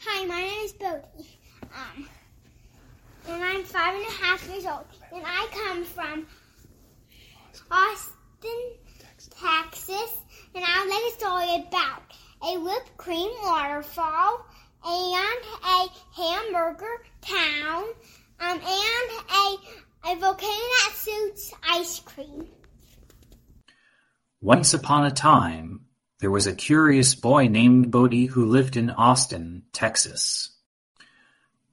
Hi, my name is Bodhi. Um, and I'm five and a half years old. And I come from Austin, Texas. And I'll make a story about a whipped cream waterfall and a hamburger town um, and a, a volcano that shoots ice cream. Once upon a time, there was a curious boy named Bodhi who lived in Austin, Texas.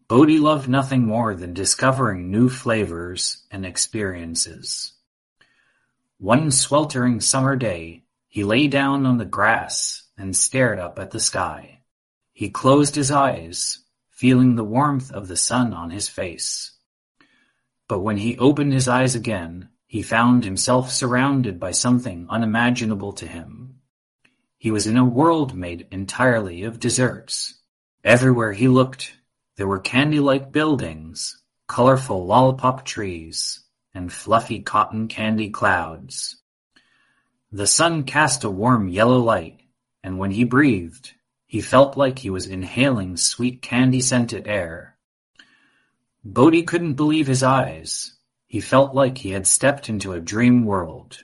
Bodhi loved nothing more than discovering new flavors and experiences. One sweltering summer day, he lay down on the grass and stared up at the sky. He closed his eyes, feeling the warmth of the sun on his face. But when he opened his eyes again, he found himself surrounded by something unimaginable to him. He was in a world made entirely of desserts. Everywhere he looked, there were candy-like buildings, colorful lollipop trees, and fluffy cotton candy clouds. The sun cast a warm yellow light, and when he breathed, he felt like he was inhaling sweet candy-scented air. Bodhi couldn't believe his eyes. He felt like he had stepped into a dream world.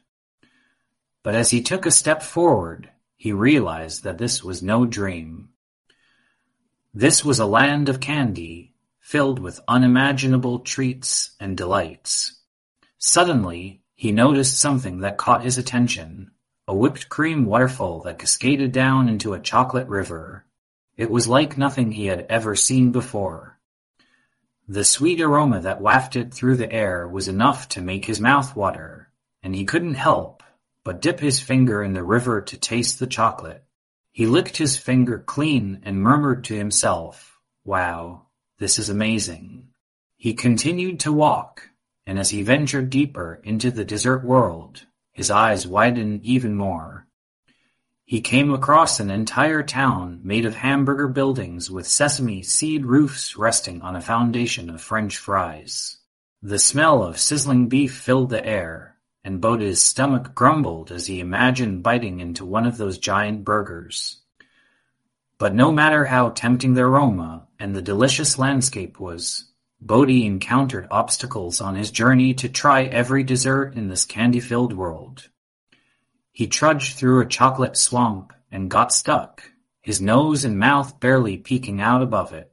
But as he took a step forward, he realized that this was no dream. This was a land of candy, filled with unimaginable treats and delights. Suddenly, he noticed something that caught his attention, a whipped cream waterfall that cascaded down into a chocolate river. It was like nothing he had ever seen before. The sweet aroma that wafted through the air was enough to make his mouth water, and he couldn't help but dip his finger in the river to taste the chocolate. He licked his finger clean and murmured to himself, Wow, this is amazing. He continued to walk, and as he ventured deeper into the desert world, his eyes widened even more. He came across an entire town made of hamburger buildings with sesame seed roofs resting on a foundation of French fries. The smell of sizzling beef filled the air, and Bodhi's stomach grumbled as he imagined biting into one of those giant burgers. But no matter how tempting the aroma and the delicious landscape was, Bodhi encountered obstacles on his journey to try every dessert in this candy-filled world. He trudged through a chocolate swamp and got stuck, his nose and mouth barely peeking out above it.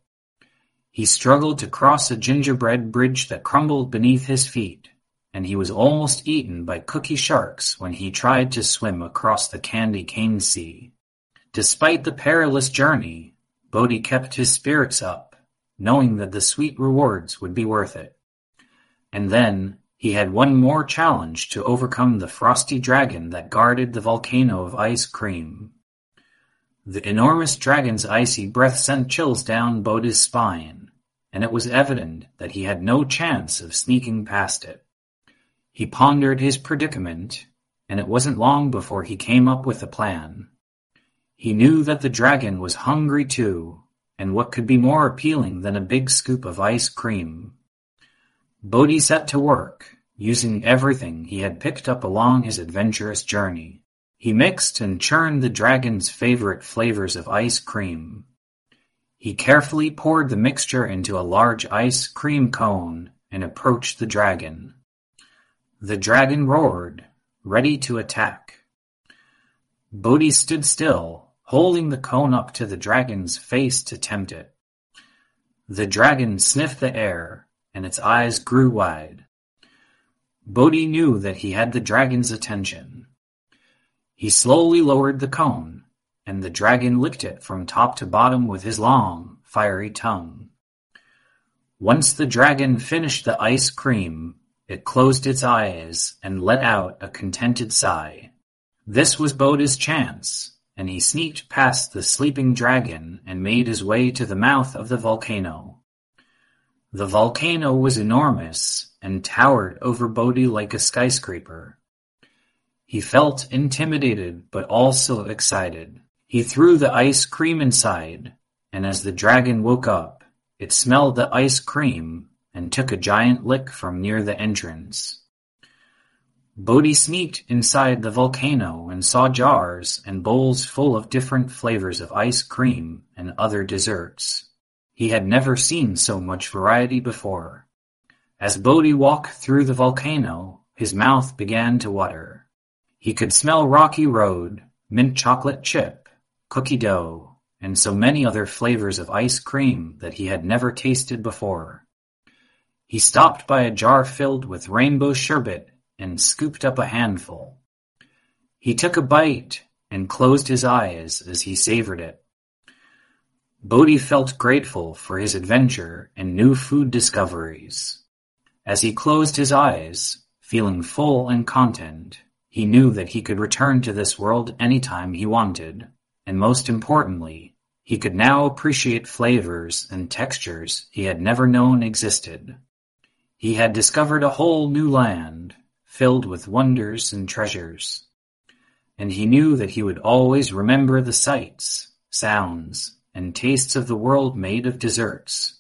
He struggled to cross a gingerbread bridge that crumbled beneath his feet, and he was almost eaten by cookie sharks when he tried to swim across the candy cane sea. Despite the perilous journey, Bodhi kept his spirits up, knowing that the sweet rewards would be worth it. And then, he had one more challenge to overcome the frosty dragon that guarded the volcano of ice cream. The enormous dragon's icy breath sent chills down Bodhi's spine, and it was evident that he had no chance of sneaking past it. He pondered his predicament, and it wasn't long before he came up with a plan. He knew that the dragon was hungry too, and what could be more appealing than a big scoop of ice cream? Bodhi set to work, using everything he had picked up along his adventurous journey. He mixed and churned the dragon's favorite flavors of ice cream. He carefully poured the mixture into a large ice cream cone and approached the dragon. The dragon roared, ready to attack. Bodhi stood still, holding the cone up to the dragon's face to tempt it. The dragon sniffed the air, and its eyes grew wide. Bodhi knew that he had the dragon's attention. He slowly lowered the cone, and the dragon licked it from top to bottom with his long, fiery tongue. Once the dragon finished the ice cream, it closed its eyes and let out a contented sigh. This was Bodhi's chance, and he sneaked past the sleeping dragon and made his way to the mouth of the volcano. The volcano was enormous and towered over Bodie like a skyscraper. He felt intimidated but also excited. He threw the ice cream inside, and as the dragon woke up, it smelled the ice cream and took a giant lick from near the entrance. Bodhi sneaked inside the volcano and saw jars and bowls full of different flavors of ice cream and other desserts. He had never seen so much variety before. As Bodhi walked through the volcano, his mouth began to water. He could smell rocky road, mint chocolate chip, cookie dough, and so many other flavors of ice cream that he had never tasted before. He stopped by a jar filled with rainbow sherbet and scooped up a handful. He took a bite and closed his eyes as he savored it. Bodhi felt grateful for his adventure and new food discoveries. As he closed his eyes, feeling full and content, he knew that he could return to this world anytime he wanted, and most importantly, he could now appreciate flavors and textures he had never known existed. He had discovered a whole new land, filled with wonders and treasures. And he knew that he would always remember the sights, sounds, and tastes of the world made of desserts,